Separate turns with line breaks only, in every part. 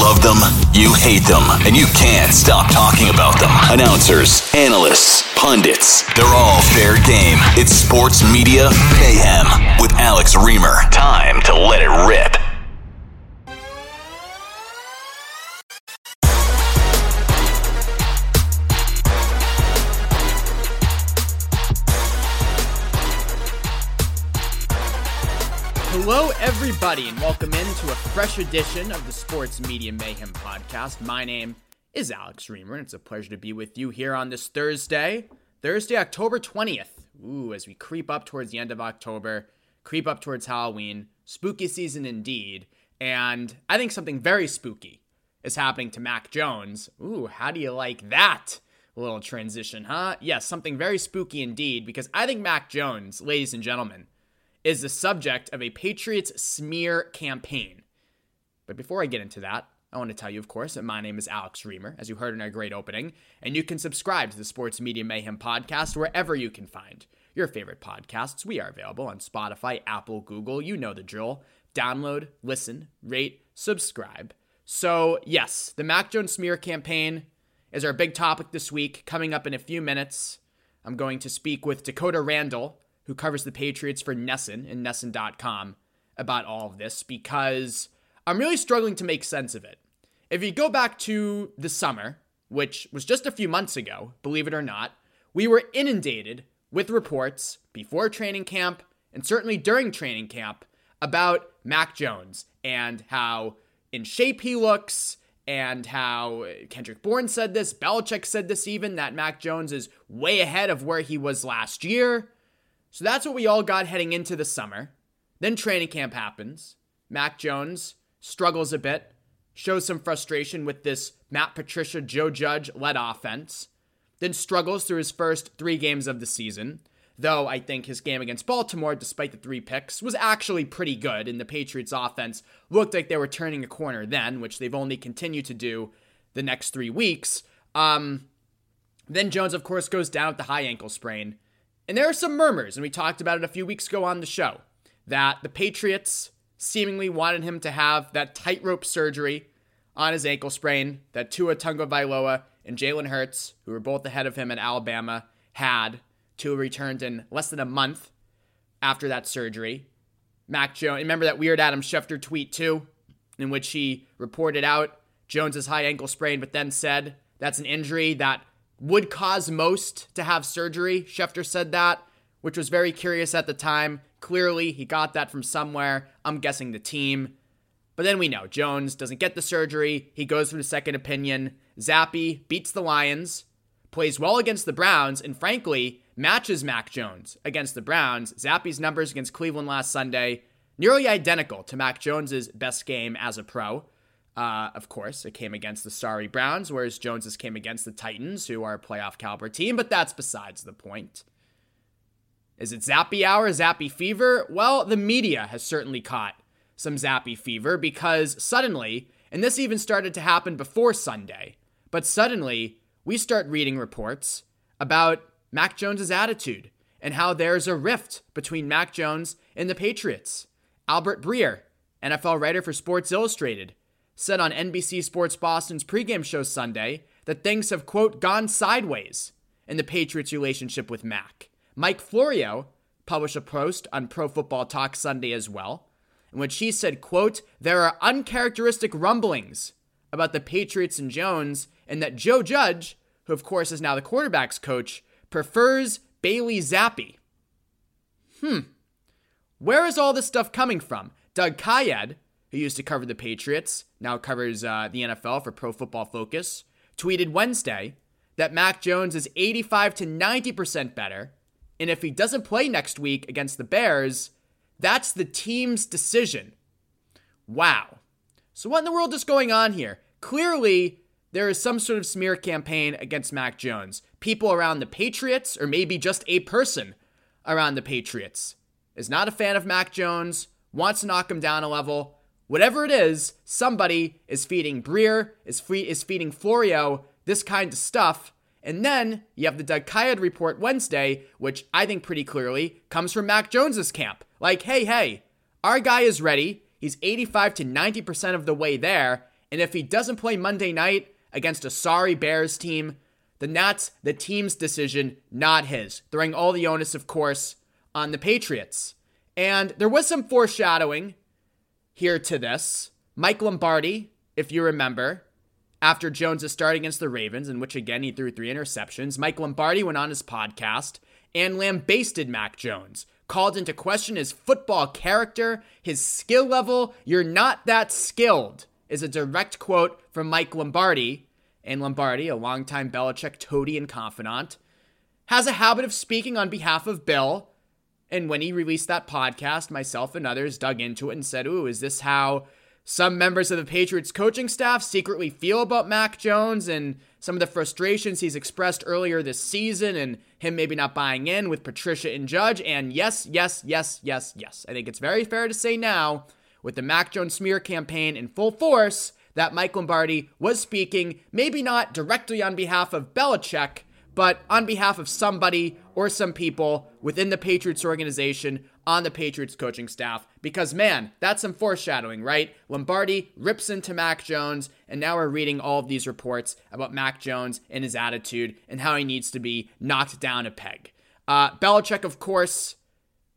love them, you hate them, and you can't stop talking about them. Announcers, analysts, pundits, they're all fair game. It's Sports Media Mayhem with Alex Reimer. Time to let it rip.
Hello, everybody, and welcome into a fresh edition of the Sports Media Mayhem podcast. My name is Alex Reimer, and it's a pleasure to be with you here on this Thursday, Thursday, October 20th. Ooh, as we creep up towards the end of October, creep up towards Halloween, spooky season indeed, and I think something very spooky is happening to Mac Jones. Ooh, how do you like that? little transition, huh? Yes, something very spooky indeed, because I think Mac Jones, ladies and gentlemen, is the subject of a Patriots smear campaign. But before I get into that, I want to tell you, of course, that my name is Alex Reimer, as you heard in our great opening, and you can subscribe to the Sports Media Mayhem podcast wherever you can find your favorite podcasts. We are available on Spotify, Apple, Google. You know the drill. Download, listen, rate, subscribe. So, yes, the Mac Jones smear campaign is our big topic this week. Coming up in a few minutes, I'm going to speak with Dakota Randall, who covers the Patriots for NESN and NESN.com, about all of this because I'm really struggling to make sense of it. If you go back to the summer, which was just a few months ago, believe it or not, we were inundated with reports before training camp and certainly during training camp about Mac Jones and how in shape he looks and how Kendrick Bourne said this, Belichick said this even, that Mac Jones is way ahead of where he was last year. So that's what we all got heading into the summer. Then training camp happens. Mac Jones struggles a bit, shows some frustration with this Matt Patricia, Joe Judge led offense, then struggles through his first three games of the season. Though I think his game against Baltimore, despite the three picks, was actually pretty good, and the Patriots' offense looked like they were turning a corner then, which they've only continued to do the next three weeks. Um, then Jones, of course, goes down with the high ankle sprain. And there are some murmurs, and we talked about it a few weeks ago on the show, that the Patriots seemingly wanted him to have that tightrope surgery on his ankle sprain that Tua Tagovailoa and Jalen Hurts, who were both ahead of him at Alabama, had. Tua returned in less than a month after that surgery. Mac Jones, remember that weird Adam Schefter tweet too, in which he reported out Jones's high ankle sprain, but then said that's an injury that would cause most to have surgery. Schefter said that, which was very curious at the time. Clearly, he got that from somewhere. I'm guessing the team. But then we know Jones doesn't get the surgery. He goes for the second opinion. Zappe beats the Lions, plays well against the Browns, and frankly, matches Mac Jones against the Browns. Zappe's numbers against Cleveland last Sunday, nearly identical to Mac Jones's best game as a pro. Uh, of course, it came against the sorry Browns, whereas Jones's came against the Titans, who are a playoff caliber team, but that's besides the point. Is it zappy hour, zappy fever? Well, the media has certainly caught some zappy fever because suddenly, and this even started to happen before Sunday, but suddenly we start reading reports about Mac Jones's attitude and how there's a rift between Mac Jones and the Patriots. Albert Breer, NFL writer for Sports Illustrated, said on NBC Sports Boston's pregame show Sunday that things have, quote, gone sideways in the Patriots' relationship with Mac. Mike Florio published a post on Pro Football Talk Sunday as well, in which he said, quote, there are uncharacteristic rumblings about the Patriots and Jones, and that Joe Judge, who of course is now the quarterback's coach, prefers Bailey Zappe. Hmm. Where is all this stuff coming from? Doug Kyed, who used to cover the Patriots, now covers uh, the NFL for Pro Football Focus, tweeted Wednesday that Mac Jones is 85 to 90% better. And if he doesn't play next week against the Bears, that's the team's decision. Wow. So, what in the world is going on here? Clearly, there is some sort of smear campaign against Mac Jones. People around the Patriots, or maybe just a person around the Patriots, is not a fan of Mac Jones, wants to knock him down a level, Whatever it is, somebody is feeding Breer, is, free, is feeding Florio this kind of stuff. And then you have the Doug Kyed report Wednesday, which I think pretty clearly comes from Mac Jones's camp. Like, hey, hey, our guy is ready. He's 85 to 90% of the way there. And if he doesn't play Monday night against a sorry Bears team, then that's the team's decision, not his. Throwing all the onus, of course, on the Patriots. And there was some foreshadowing here to this. Mike Lombardi, if you remember, after Jones' start against the Ravens, in which again he threw three interceptions, Mike Lombardi went on his podcast and lambasted Mac Jones, called into question his football character, his skill level. You're not that skilled, is a direct quote from Mike Lombardi. And Lombardi, a longtime Belichick toady and confidant, has a habit of speaking on behalf of Bill. And when he released that podcast, myself and others dug into it and said, Ooh, is this how some members of the Patriots coaching staff secretly feel about Mac Jones and some of the frustrations he's expressed earlier this season and him maybe not buying in with Patricia and Judge. And yes, yes, yes, yes, yes. I think it's very fair to say now, with the Mac Jones smear campaign in full force, that Mike Lombardi was speaking, maybe not directly on behalf of Belichick, but on behalf of somebody or some people within the Patriots organization on the Patriots coaching staff. Because, man, that's some foreshadowing, right? Lombardi rips into Mac Jones, and now we're reading all of these reports about Mac Jones and his attitude and how he needs to be knocked down a peg. Uh, Belichick, of course,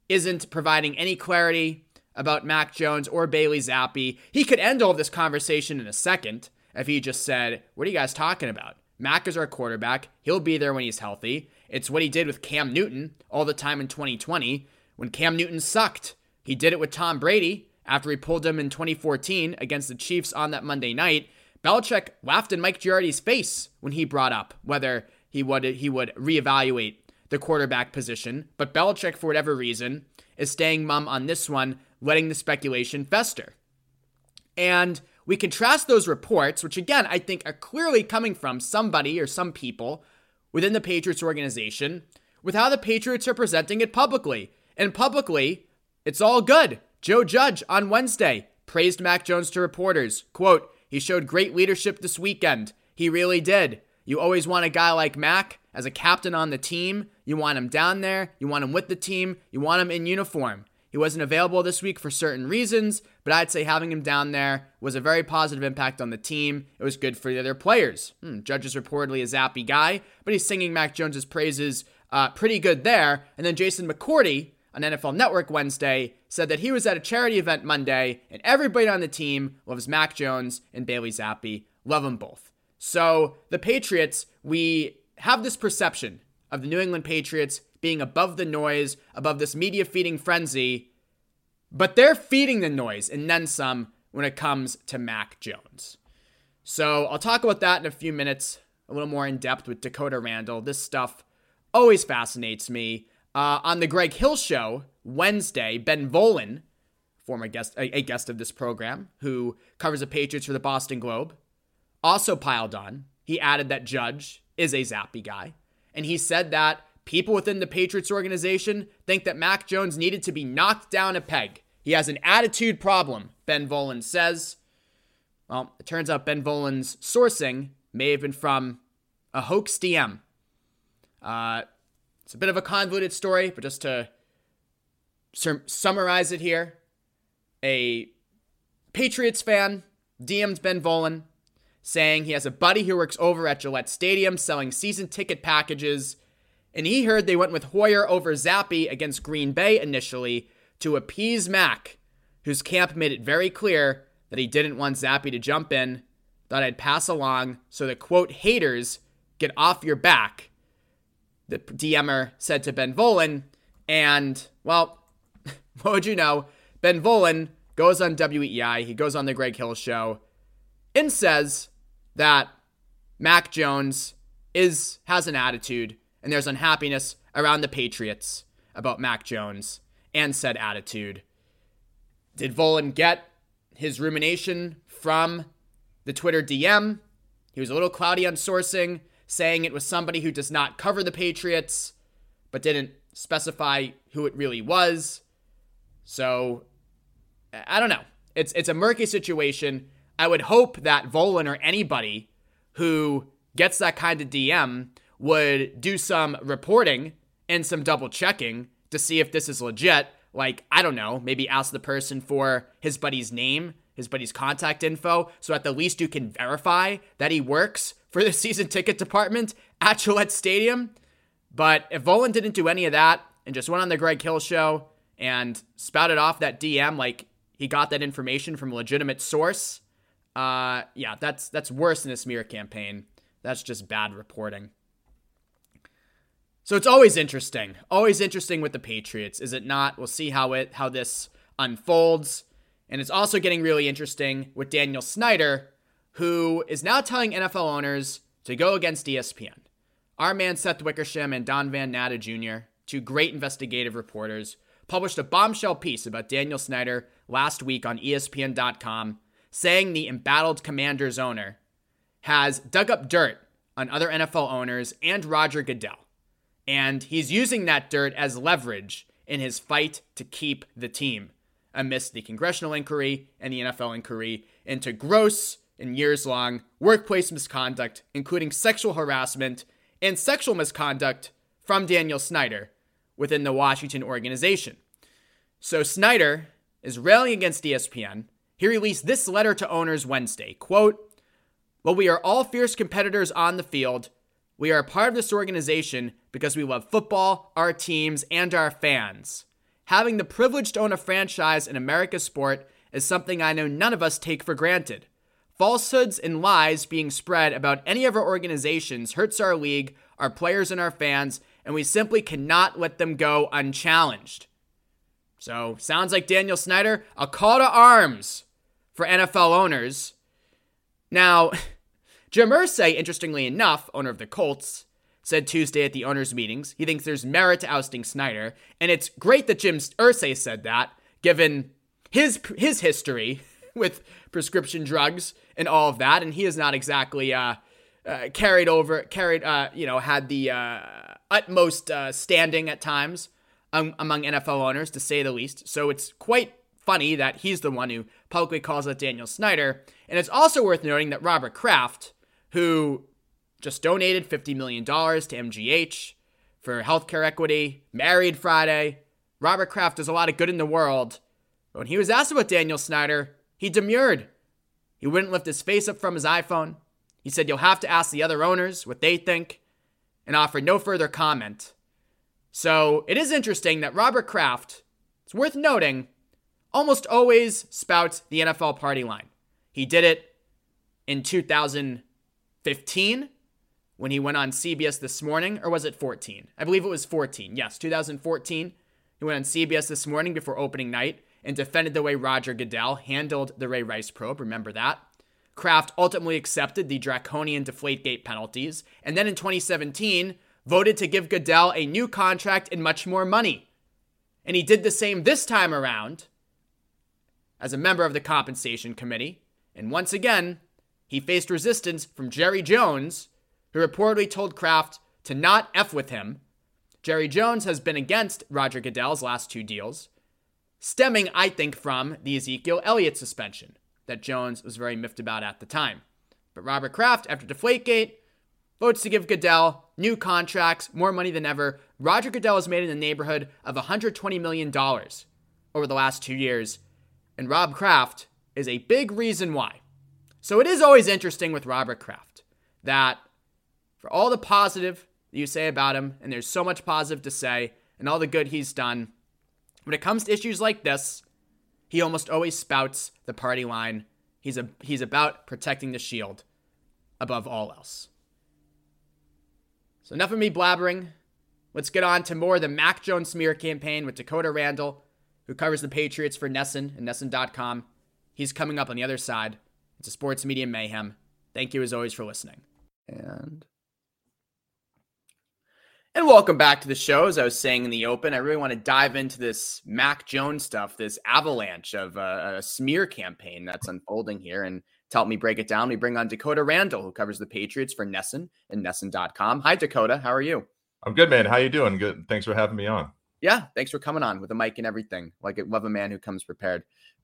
isn't providing any clarity about Mac Jones or Bailey Zappe. He could end all of this conversation in a second if he just said, What are you guys talking about? Mac is our quarterback. He'll be there when he's healthy. It's what he did with Cam Newton all the time in 2020 when Cam Newton sucked. He did it with Tom Brady after he pulled him in 2014 against the Chiefs on that Monday night. Belichick laughed in Mike Giardi's face when he brought up whether he would he would reevaluate the quarterback position, but Belichick, for whatever reason, is staying mum on this one, letting the speculation fester. And we contrast those reports, which again I think are clearly coming from somebody or some people within the Patriots organization, with how the Patriots are presenting it publicly. And publicly, it's all good. Joe Judge on Wednesday praised Mac Jones to reporters. Quote, he showed great leadership this weekend. He really did. You always want a guy like Mac as a captain on the team. You want him down there. You want him with the team. You want him in uniform. He wasn't available this week for certain reasons, but I'd say having him down there was a very positive impact on the team. It was good for the other players. Hmm, Judge is reportedly a zappy guy, but he's singing Mac Jones's praises uh, pretty good there. And then Jason McCourty on NFL Network Wednesday said that he was at a charity event Monday, and everybody on the team loves Mac Jones and Bailey Zappe. Love them both. So the Patriots, we have this perception of the New England Patriots being above the noise, above this media feeding frenzy, but they're feeding the noise and then some when it comes to Mac Jones. So I'll talk about that in a few minutes, a little more in depth with Dakota Randall. This stuff always fascinates me. Uh, on the Greg Hill Show Wednesday, Ben Volin, former guest, a guest of this program, who covers the Patriots for the Boston Globe, also piled on. He added that Judge is a zappy guy, and he said that People within the Patriots organization think that Mac Jones needed to be knocked down a peg. He has an attitude problem, Ben Volin says. Well, it turns out Ben Volin's sourcing may have been from a hoax DM. Uh, it's a bit of a convoluted story, but just to sur- summarize it here, a Patriots fan DM'd Ben Volin saying he has a buddy who works over at Gillette Stadium selling season ticket packages and he heard they went with Hoyer over Zappe against Green Bay initially to appease Mac, whose camp made it very clear that he didn't want Zappe to jump in. Thought I'd pass along so the quote, haters get off your back, the DMer said to Ben Volin. And, well, what would you know? Ben Volin goes on WEEI, he goes on the Greg Hill show, and says that Mac Jones is has an attitude and there's unhappiness around the Patriots about Mac Jones and said attitude. Did Volin get his rumination from the Twitter DM? He was a little cloudy on sourcing, saying it was somebody who does not cover the Patriots, but didn't specify who it really was. So I don't know. It's it's a murky situation. I would hope that Volin or anybody who gets that kind of DM would do some reporting and some double checking to see if this is legit. Like, I don't know, maybe ask the person for his buddy's name his buddy's contact info, so at the least you can verify that he works for the season ticket department at Gillette Stadium. But if Volin didn't do any of that and just went on the Greg Hill show and spouted off that DM like he got that information from a legitimate source, uh, yeah, that's that's worse than a smear campaign. That's just bad reporting. So it's always interesting, always interesting with the Patriots, is it not? We'll see how it how this unfolds. And it's also getting really interesting with Daniel Snyder, who is now telling NFL owners to go against ESPN. Our man Seth Wickersham and Don Van Natta Jr., two great investigative reporters, published a bombshell piece about Daniel Snyder last week on ESPN.com, saying the embattled Commanders owner has dug up dirt on other NFL owners and Roger Goodell. And he's using that dirt as leverage in his fight to keep the team amidst the congressional inquiry and the NFL inquiry into gross and years long workplace misconduct, including sexual harassment and sexual misconduct from Daniel Snyder within the Washington organization. So Snyder is railing against ESPN. He released this letter to owners Wednesday. Quote, While we are all fierce competitors on the field, we are a part of this organization because we love football, our teams, and our fans. Having the privilege to own a franchise in America's sport is something I know none of us take for granted. Falsehoods and lies being spread about any of our organizations hurts our league, our players, and our fans, and we simply cannot let them go unchallenged. So, sounds like Daniel Snyder, a call to arms for NFL owners. Now, Jim Irsay, interestingly enough, owner of the Colts, said Tuesday at the owners' meetings. He thinks there's merit to ousting Snyder, and it's great that Jim Irsay said that, given his his history with prescription drugs and all of that, and he is not exactly uh, uh, carried over, carried, uh, you know, had the uh, utmost uh, standing at times um, among NFL owners, to say the least. So it's quite funny that he's the one who publicly calls out Daniel Snyder, and it's also worth noting that Robert Kraft, who just donated $50 million to MGH for healthcare equity, married Friday. Robert Kraft does a lot of good in the world. But when he was asked about Daniel Snyder, he demurred. He wouldn't lift his face up from his iPhone. He said, You'll have to ask the other owners what they think, and offered no further comment. So it is interesting that Robert Kraft, it's worth noting, almost always spouts the NFL party line. He did it in 2015 when he went on CBS this morning, or was it 14? I believe it was 14. Yes, 2014. He went on CBS this morning before opening night and defended the way Roger Goodell handled the Ray Rice probe. Remember that? Kraft ultimately accepted the draconian Deflategate penalties, and then in 2017 voted to give Goodell a new contract and much more money. And he did the same this time around as a member of the compensation committee. And once again, he faced resistance from Jerry Jones, who reportedly told Kraft to not F with him. Jerry Jones has been against Roger Goodell's last two deals, stemming, I think, from the Ezekiel Elliott suspension that Jones was very miffed about at the time. But Robert Kraft, after Deflategate, votes to give Goodell new contracts, more money than ever. Roger Goodell has made in the neighborhood of $120 million over the last two years, and Rob Kraft is a big reason why. So it is always interesting with Robert Kraft that for all the positive you say about him, and there's so much positive to say, and all the good he's done, when it comes to issues like this, he almost always spouts the party line. He's a he's about protecting the shield above all else. So enough of me blabbering. Let's get on to more of the Mac Jones smear campaign with Dakota Randall, who covers the Patriots for NESN and NESN.com. He's coming up on the other side. It's a sports media mayhem. Thank you as always for listening. And and welcome back to the show. As I was saying in the open, I really want to dive into this Mac Jones stuff, this avalanche of uh, a smear campaign that's unfolding here. And to help me break it down, we bring on Dakota Randall, who covers the Patriots for NESN and NESN.com. Hi, Dakota. How are you?
I'm good, man. How you doing? Good. Thanks for having me on.
Yeah, thanks for coming on with a mic and everything. Like, I love a man who comes prepared.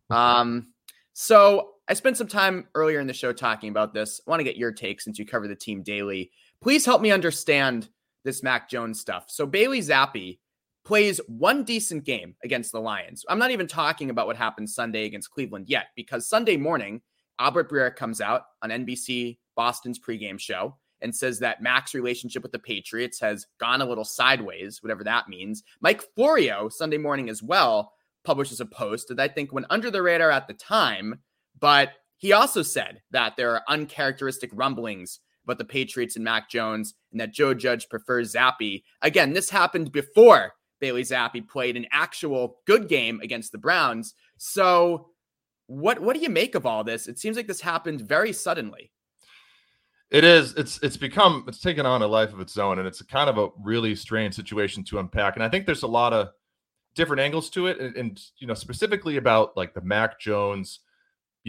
Um, so I spent some time earlier in the show talking about this. I want to get your take since you cover the team daily. Please help me understand this Mac Jones stuff. So Bailey Zappe plays one decent game against the Lions. I'm not even talking about what happened Sunday against Cleveland yet, because Sunday morning, Albert Breer comes out on NBC Boston's pregame show and says that Mac's relationship with the Patriots has gone a little sideways, whatever that means. Mike Florio, Sunday morning as well, publishes a post that I think went under the radar at the time, but he also said that there are uncharacteristic rumblings about the Patriots and Mac Jones and that Joe Judge prefers Zappe. Again, this happened before Bailey Zappe played an actual good game against the Browns. So what what do you make of all this? It seems like this happened very suddenly.
It is. It's it's become it's taken on a life of its own, and it's a kind of a really strange situation to unpack. And I think there's a lot of different angles to it, and, and you know specifically about like the Mac Jones,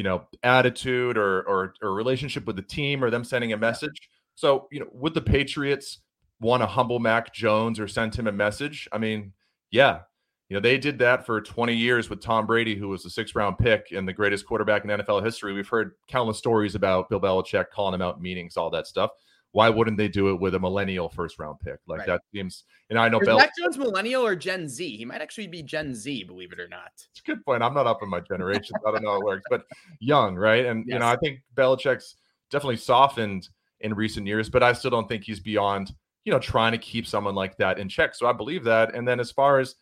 you know, attitude or or or relationship with the team or them sending a message. So you know, would the Patriots want to humble Mac Jones or send him a message? I mean, yeah, you know, they did that for 20 years with Tom Brady, who was the sixth round pick and the greatest quarterback in NFL history. We've heard countless stories about Bill Belichick calling him out meetings, all that stuff. Why wouldn't they do it with a millennial first round pick? Like right. that seems, and I know
Is Bel- Jones millennial or Gen Z. He might actually be Gen Z, believe it or not.
It's a good point. I'm not up in my generation. I don't know how it works, but young, right? And yes. you know, I think Belichick's definitely softened in recent years, but I still don't think he's beyond, you know, trying to keep someone like that in check. So I believe that. And then as far as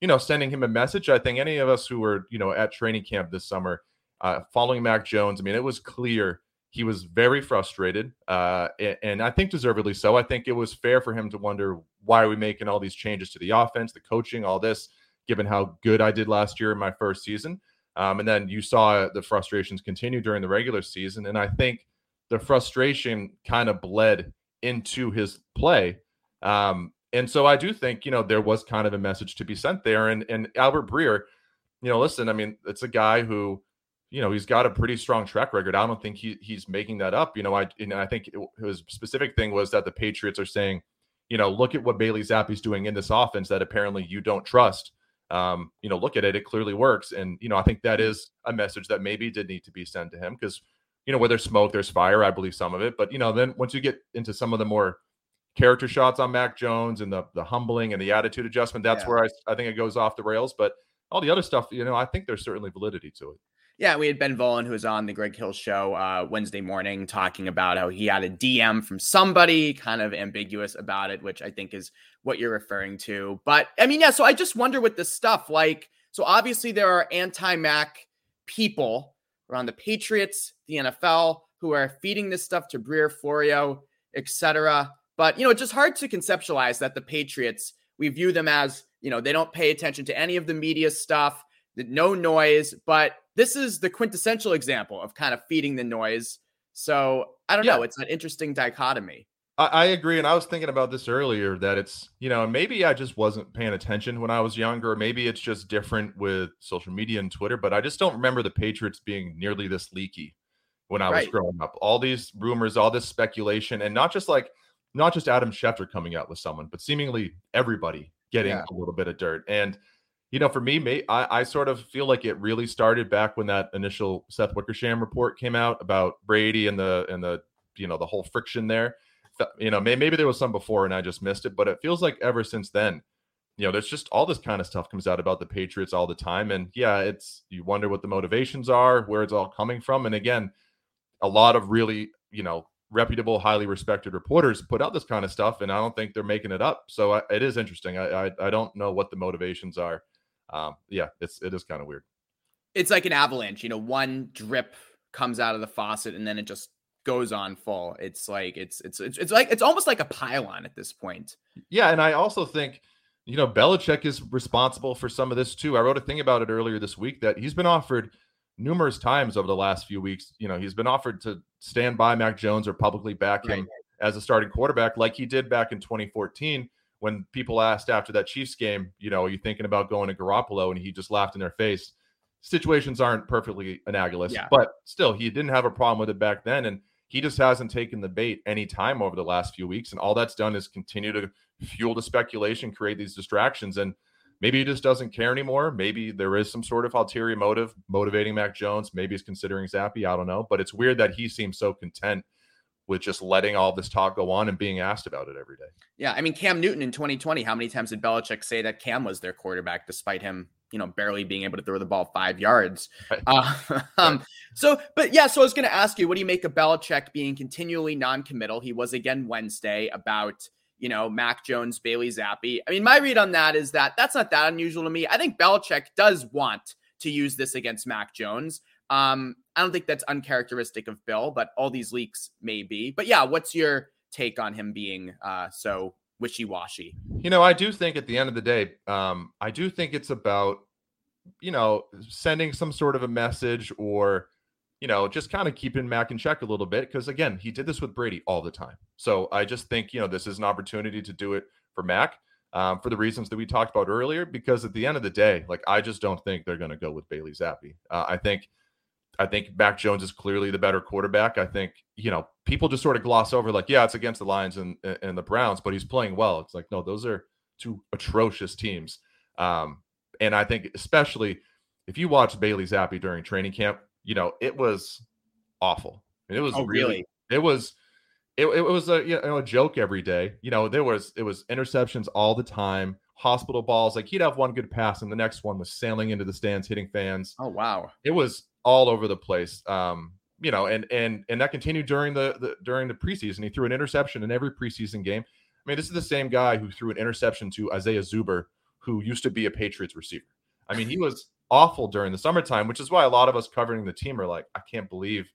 you know, sending him a message. I think any of us who were, you know, at training camp this summer, uh, following Mac Jones, I mean, it was clear he was very frustrated, uh, and, I think deservedly so. I think it was fair for him to wonder why are we making all these changes to the offense, the coaching, all this, given how good I did last year in my first season. Um, and then you saw the frustrations continue during the regular season, and I think the frustration kind of bled into his play. Um, and so I do think, you know, there was kind of a message to be sent there. And and Albert Breer, you know, listen, I mean, it's a guy who, you know, he's got a pretty strong track record. I don't think he he's making that up. You know, I and I think his specific thing was that the Patriots are saying, you know, look at what Bailey Zappe's doing in this offense that apparently you don't trust. Um, you know, look at it; it clearly works. And you know, I think that is a message that maybe did need to be sent to him because, you know, where there's smoke, there's fire. I believe some of it, but you know, then once you get into some of the more character shots on Mac Jones and the the humbling and the attitude adjustment. That's yeah. where I, I think it goes off the rails. But all the other stuff, you know, I think there's certainly validity to it.
Yeah, we had Ben Volin, who was on the Greg Hill show uh, Wednesday morning, talking about how he had a DM from somebody, kind of ambiguous about it, which I think is what you're referring to. But I mean, yeah, so I just wonder with this stuff, like, so obviously there are anti-Mac people around the Patriots, the NFL, who are feeding this stuff to Breer, Florio, etc. But, you know, it's just hard to conceptualize that the Patriots, we view them as, you know, they don't pay attention to any of the media stuff, no noise. But this is the quintessential example of kind of feeding the noise. So I don't yeah. know. It's an interesting dichotomy.
I, I agree. And I was thinking about this earlier that it's, you know, maybe I just wasn't paying attention when I was younger. Maybe it's just different with social media and Twitter, but I just don't remember the Patriots being nearly this leaky when I was growing up. All these rumors, all this speculation, and not just like, not just Adam Schefter coming out with someone, but seemingly everybody getting yeah. a little bit of dirt. And you know, for me, mate, I, I sort of feel like it really started back when that initial Seth Wickersham report came out about Brady and the and the you know the whole friction there. You know, maybe there was some before and I just missed it, but it feels like ever since then, you know, there's just all this kind of stuff comes out about the Patriots all the time. And yeah, it's you wonder what the motivations are, where it's all coming from. And again, a lot of really, you know, reputable, highly respected reporters put out this kind of stuff, and I don't think they're making it up. So I, it is interesting. I, I, I don't know what the motivations are. Um, yeah, it's it is kind of weird.
It's like an avalanche. You know, one drip comes out of the faucet, and then it just goes on full. It's like it's it's it's, it's like it's almost like a pylon at this point.
Yeah, and I also think. You know, Belichick is responsible for some of this too. I wrote a thing about it earlier this week that he's been offered numerous times over the last few weeks. You know, he's been offered to stand by Mac Jones or publicly back him right. as a starting quarterback, like he did back in 2014 when people asked after that Chiefs game, you know, are you thinking about going to Garoppolo? And he just laughed in their face. Situations aren't perfectly analogous, yeah. but still, he didn't have a problem with it back then. And he just hasn't taken the bait any time over the last few weeks. And all that's done is continue to fuel the speculation, create these distractions. And maybe he just doesn't care anymore. Maybe there is some sort of ulterior motive motivating Mac Jones. Maybe he's considering Zappe. I don't know. But it's weird that he seems so content with just letting all this talk go on and being asked about it every day.
Yeah, I mean Cam Newton in 2020, how many times did Belichick say that Cam was their quarterback despite him, you know, barely being able to throw the ball 5 yards. Right. Uh, um, so but yeah, so I was going to ask you what do you make of Belichick being continually non-committal? He was again Wednesday about you know, Mac Jones, Bailey Zappe. I mean, my read on that is that that's not that unusual to me. I think Belichick does want to use this against Mac Jones. Um, I don't think that's uncharacteristic of Bill, but all these leaks may be. But yeah, what's your take on him being uh, so wishy-washy?
You know, I do think at the end of the day, um, I do think it's about you know sending some sort of a message or you know just kind of keeping Mac in check a little bit because again, he did this with Brady all the time. So I just think you know this is an opportunity to do it for Mac. Um, for the reasons that we talked about earlier, because at the end of the day, like I just don't think they're going to go with Bailey Zappe. Uh, I think I think Mac Jones is clearly the better quarterback. I think, you know, people just sort of gloss over like, yeah, it's against the Lions and, and the Browns, but he's playing well. It's like, no, those are two atrocious teams. Um, and I think especially if you watch Bailey Zappe during training camp, you know, it was awful. it was
oh,
really,
really,
it was, it, it was a, you know, a joke every day. You know, there was, it was interceptions all the time hospital balls. Like he'd have one good pass, and the next one was sailing into the stands, hitting fans.
Oh wow!
It was all over the place. Um, you know, and and and that continued during the, the during the preseason. He threw an interception in every preseason game. I mean, this is the same guy who threw an interception to Isaiah Zuber, who used to be a Patriots receiver. I mean, he was awful during the summertime, which is why a lot of us covering the team are like, I can't believe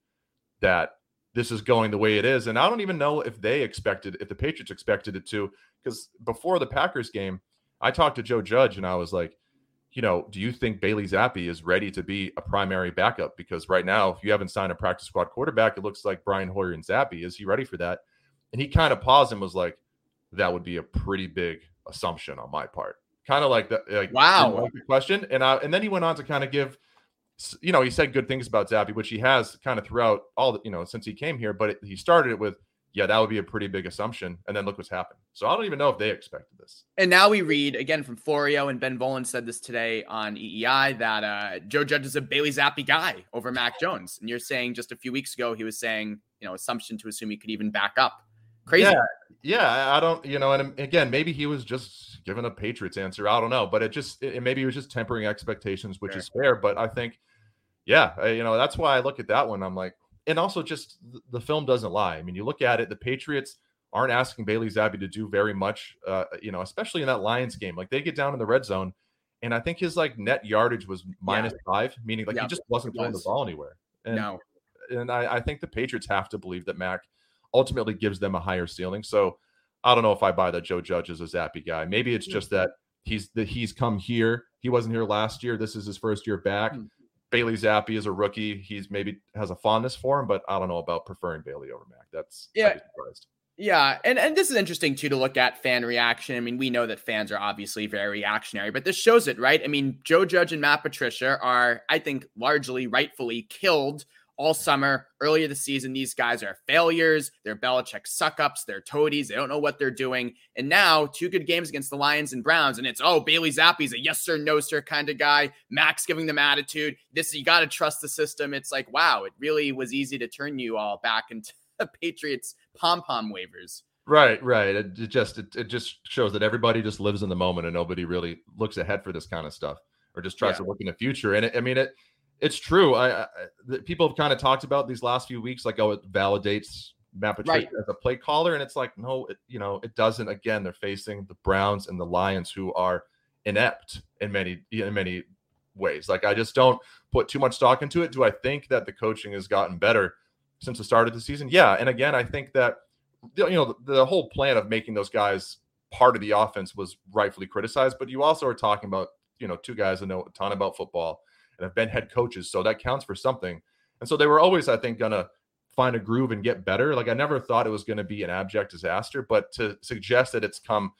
that this is going the way it is. And I don't even know if they expected, if the Patriots expected it to, because before the Packers game, I talked to Joe Judge and I was like, you know, do you think Bailey Zappe is ready to be a primary backup? Because right now, if you haven't signed a practice squad quarterback, it looks like Brian Hoyer and Zappe. Is he ready for that? And he kind of paused and was like, that would be a pretty big assumption on my part. Kind of like that. Like,
wow.
Question. And I, and then he went on to kind of give, you know, he said good things about Zappe, which he has kind of throughout all the, you know, since he came here. But it, he started it with, yeah, that would be a pretty big assumption. And then look what's happened. So I don't even know if they expected this.
And now we read again from Florio and Ben Volin said this today on EEI that uh, Joe Judge is a Bailey Zappe guy over Mac Jones. And you're saying just a few weeks ago he was saying, you know, assumption to assume he could even back up. Crazy.
Yeah, yeah. I don't, you know, and again, maybe he was just given a Patriots answer. I don't know, but it just, it, maybe he was just tempering expectations, which fair. is fair. But I think, yeah, I, you know, that's why I look at that one. I'm like, and also just the film doesn't lie. I mean, you look at it, the Patriots aren't asking Bailey Zappe to do very much, uh, you know, especially in that Lions game. Like they get down in the red zone, and I think his like net yardage was minus yeah. five, meaning like yeah, he just wasn't throwing was. the ball anywhere.
And, no.
And I, I think the Patriots have to believe that Mac ultimately gives them a higher ceiling. So I don't know if I buy that Joe Judge is a Zappe guy. Maybe it's just that he's that he's come here. He wasn't here last year. This is his first year back. Mm. Bailey Zappe is a rookie. He's maybe has a fondness for him, but I don't know about preferring Bailey over Mac. That's
yeah. Yeah, and and this is interesting too to look at fan reaction. I mean, we know that fans are obviously very reactionary, but this shows it, right? I mean, Joe Judge and Matt Patricia are, I think, largely rightfully killed all summer. Earlier this season, these guys are failures. They're Belichick suck ups. They're toadies. They don't know what they're doing. And now, two good games against the Lions and Browns, and it's, oh, Bailey Zappe's a yes sir, no sir kind of guy. Mac's giving them attitude. This, you got to trust the system. It's like, wow, it really was easy to turn you all back into the Patriots pom pom wavers.
Right, right. It, it just it, it, just shows that everybody just lives in the moment and nobody really looks ahead for this kind of stuff or just tries yeah. to look in the future. And it, I mean, it it's true. I, I people have kind of talked about these last few weeks, like oh, it validates Matt Patricia right. as a play caller, and it's like no, it, you know, it doesn't. Again, they're facing the Browns and the Lions, who are inept in many in many ways. Like I just don't put too much stock into it. Do I think that the coaching has gotten better since the start of the season? Yeah, and again, I think that you know the, the whole plan of making those guys part of the offense was rightfully criticized, but you also are talking about you know two guys that know a ton about football and have been head coaches. So that counts for something. And so they were always, I think, going to find a groove and get better. Like I never thought it was going to be an abject disaster, but to suggest that it's come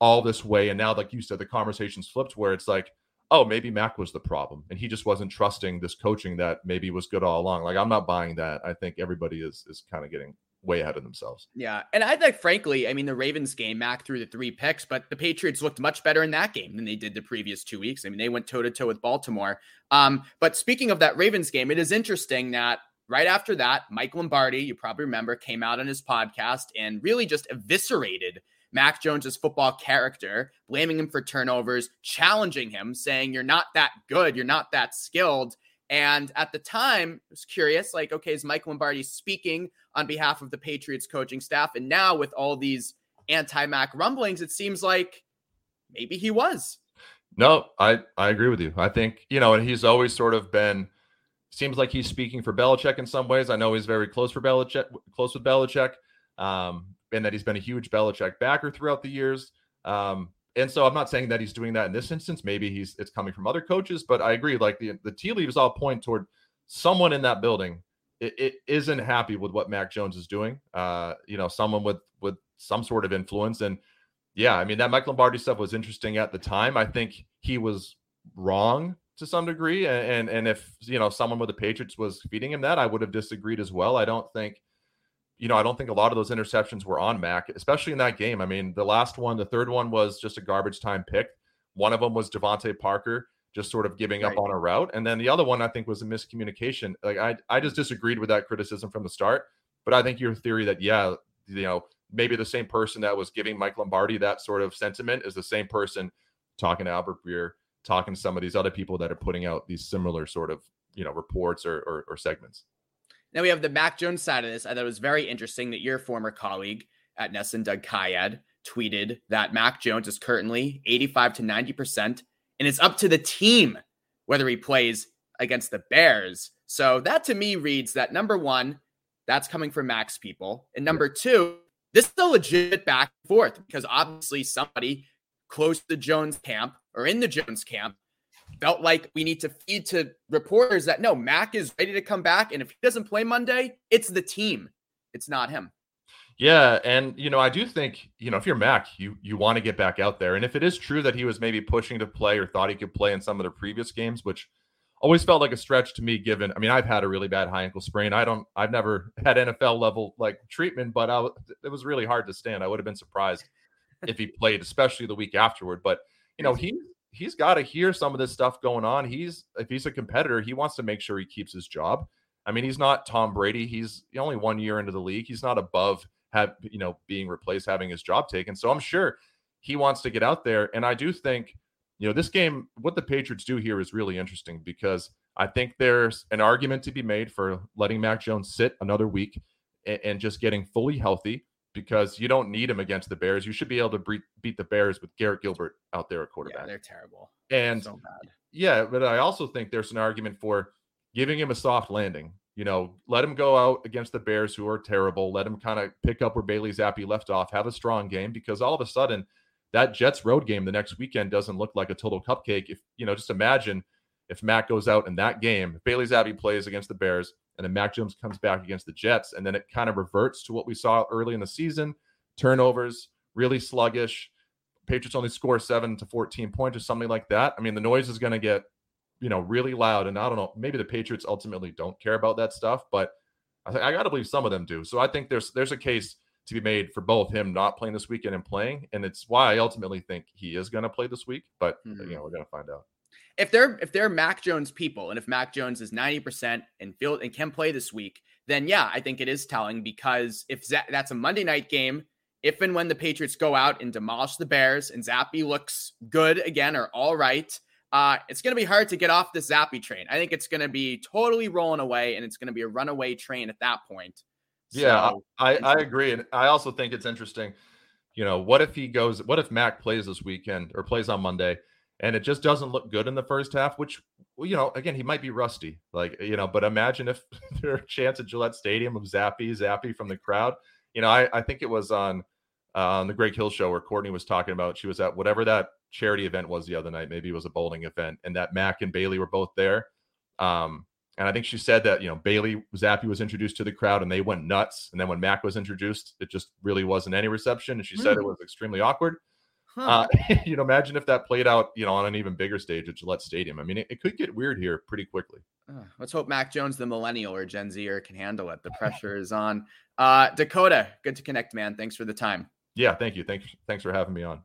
all this way and now, like you said, the conversation's flipped where it's like, oh, maybe Mac was the problem and he just wasn't trusting this coaching that maybe was good all along. Like I'm not buying that. I think everybody is is kind of getting way ahead of themselves.
Yeah. And I think, frankly, I mean, the Ravens game, Mac threw the three picks, but the Patriots looked much better in that game than they did the previous two weeks. I mean, they went toe to toe with Baltimore. Um, but speaking of that Ravens game, it is interesting that right after that, Mike Lombardi, you probably remember, came out on his podcast and really just eviscerated Mac Jones's football character, blaming him for turnovers, challenging him, saying, You're not that good, you're not that skilled. And at the time, I was curious, like, okay, is Mike Lombardi speaking on behalf of the Patriots coaching staff? And now with all these anti-Mac rumblings, it seems like maybe he was.
No, I I agree with you. I think you know, and he's always sort of been. Seems like he's speaking for Belichick in some ways. I know he's very close for Belichick, close with Belichick, um, and that he's been a huge Belichick backer throughout the years. Um, and so I'm not saying that he's doing that in this instance. Maybe he's it's coming from other coaches, but I agree. Like the the tea leaves all point toward someone in that building it, it isn't happy with what Mac Jones is doing. Uh, you know, someone with with some sort of influence, and yeah, I mean that Mike Lombardi stuff was interesting at the time. I think he was wrong to some degree, and and, and if you know someone with the Patriots was feeding him that, I would have disagreed as well. I don't think you know, I don't think a lot of those interceptions were on Mac, especially in that game. I mean, the last one, the third one was just a garbage time pick. One of them was DeVante Parker just sort of giving right. up on a route. And then the other one I think was a miscommunication. Like I I just disagreed with that criticism from the start. But I think your theory that yeah, you know, maybe the same person that was giving Mike Lombardi that sort of sentiment is the same person talking to Albert Breer, talking to some of these other people that are putting out these similar sort of, you know, reports or, or, or segments.
Now we have the Mac Jones side of this. I thought it was very interesting that your former colleague at NESN, Doug Kyed, tweeted that Mac Jones is currently 85 to 90% and it's up to the team whether he plays against the Bears. So that to me reads that number one, that's coming from Mac's people. And number two, this is a legit back and forth because obviously somebody close to Jones camp or in the Jones camp felt like we need to feed to reporters that no, Mac is ready to come back. And if he doesn't play Monday, it's the team, it's not him.
Yeah, and you know, I do think you know if you're Mac, you you want to get back out there, and if it is true that he was maybe pushing to play or thought he could play in some of the previous games, which always felt like a stretch to me. Given, I mean, I've had a really bad high ankle sprain. I don't, I've never had NFL level like treatment, but I, it was really hard to stand. I would have been surprised if he played, especially the week afterward. But you know, he he's got to hear some of this stuff going on. He's if he's a competitor, he wants to make sure he keeps his job. I mean, he's not Tom Brady. He's only one year into the league. He's not above have you know being replaced, having his job taken. So I'm sure he wants to get out there, and I do think you know this game. What the Patriots do here is really interesting because I think there's an argument to be made for letting Mac Jones sit another week and, and just getting fully healthy because you don't need him against the Bears. You should be able to beat, beat the Bears with Garrett Gilbert out there at quarterback.
Yeah, they're terrible.
And so yeah, but I also think there's an argument for giving him a soft landing you know, let him go out against the Bears, who are terrible. Let him kind of pick up where Bailey Zappe left off, have a strong game, because all of a sudden, that Jets road game the next weekend doesn't look like a total cupcake. If you know, just imagine if Matt goes out in that game, Bailey Zappe plays against the Bears, and then Mac Jones comes back against the Jets, and then it kind of reverts to what we saw early in the season: turnovers, really sluggish. Patriots only score seven to 14 points or something like that. I mean, the noise is going to get you know, really loud. And I don't know, maybe the Patriots ultimately don't care about that stuff, but I, I got to believe some of them do. So I think there's there's a case to be made for both him not playing this weekend and playing, and it's why I ultimately think he is going to play this week. But mm-hmm. you know, we're going to find out.
If they're if they're Mac Jones people, and if Mac Jones is ninety percent and feel and can play this week, then yeah, I think it is telling because if that's a Monday night game, if and when the Patriots go out and demolish the Bears and Zappe looks good again or all right, uh, it's going to be hard to get off the Zappy train. I think it's going to be totally rolling away, and it's going to be a runaway train at that point.
Yeah, so, I, I agree, and I also think it's interesting. You know, what if he goes? What if Mac plays this weekend or plays on Monday, and it just doesn't look good in the first half? Which, you know, again, he might be rusty, like you know. But imagine if there are a chance at Gillette Stadium of zappy, zappy from the crowd. You know, I, I think it was on uh, on the Greg Hill show where Courtney was talking about she was at whatever that charity event was the other night. Maybe it was a bowling event, and that Mac and Bailey were both there. Um, and I think she said that you know Bailey Zappe was introduced to the crowd and they went nuts. And then when Mac was introduced, it just really wasn't any reception. And she said it hmm. was extremely awkward. Huh. Uh, you know, imagine if that played out, you know, on an even bigger stage at Gillette Stadium. I mean, it, it could get weird here pretty quickly.
Uh, let's hope Mac Jones, the millennial or Gen Zer, can handle it. The pressure is on. Uh, Dakota, good to connect, man. Thanks for the time.
Yeah, thank you. Thanks, thanks for having me on.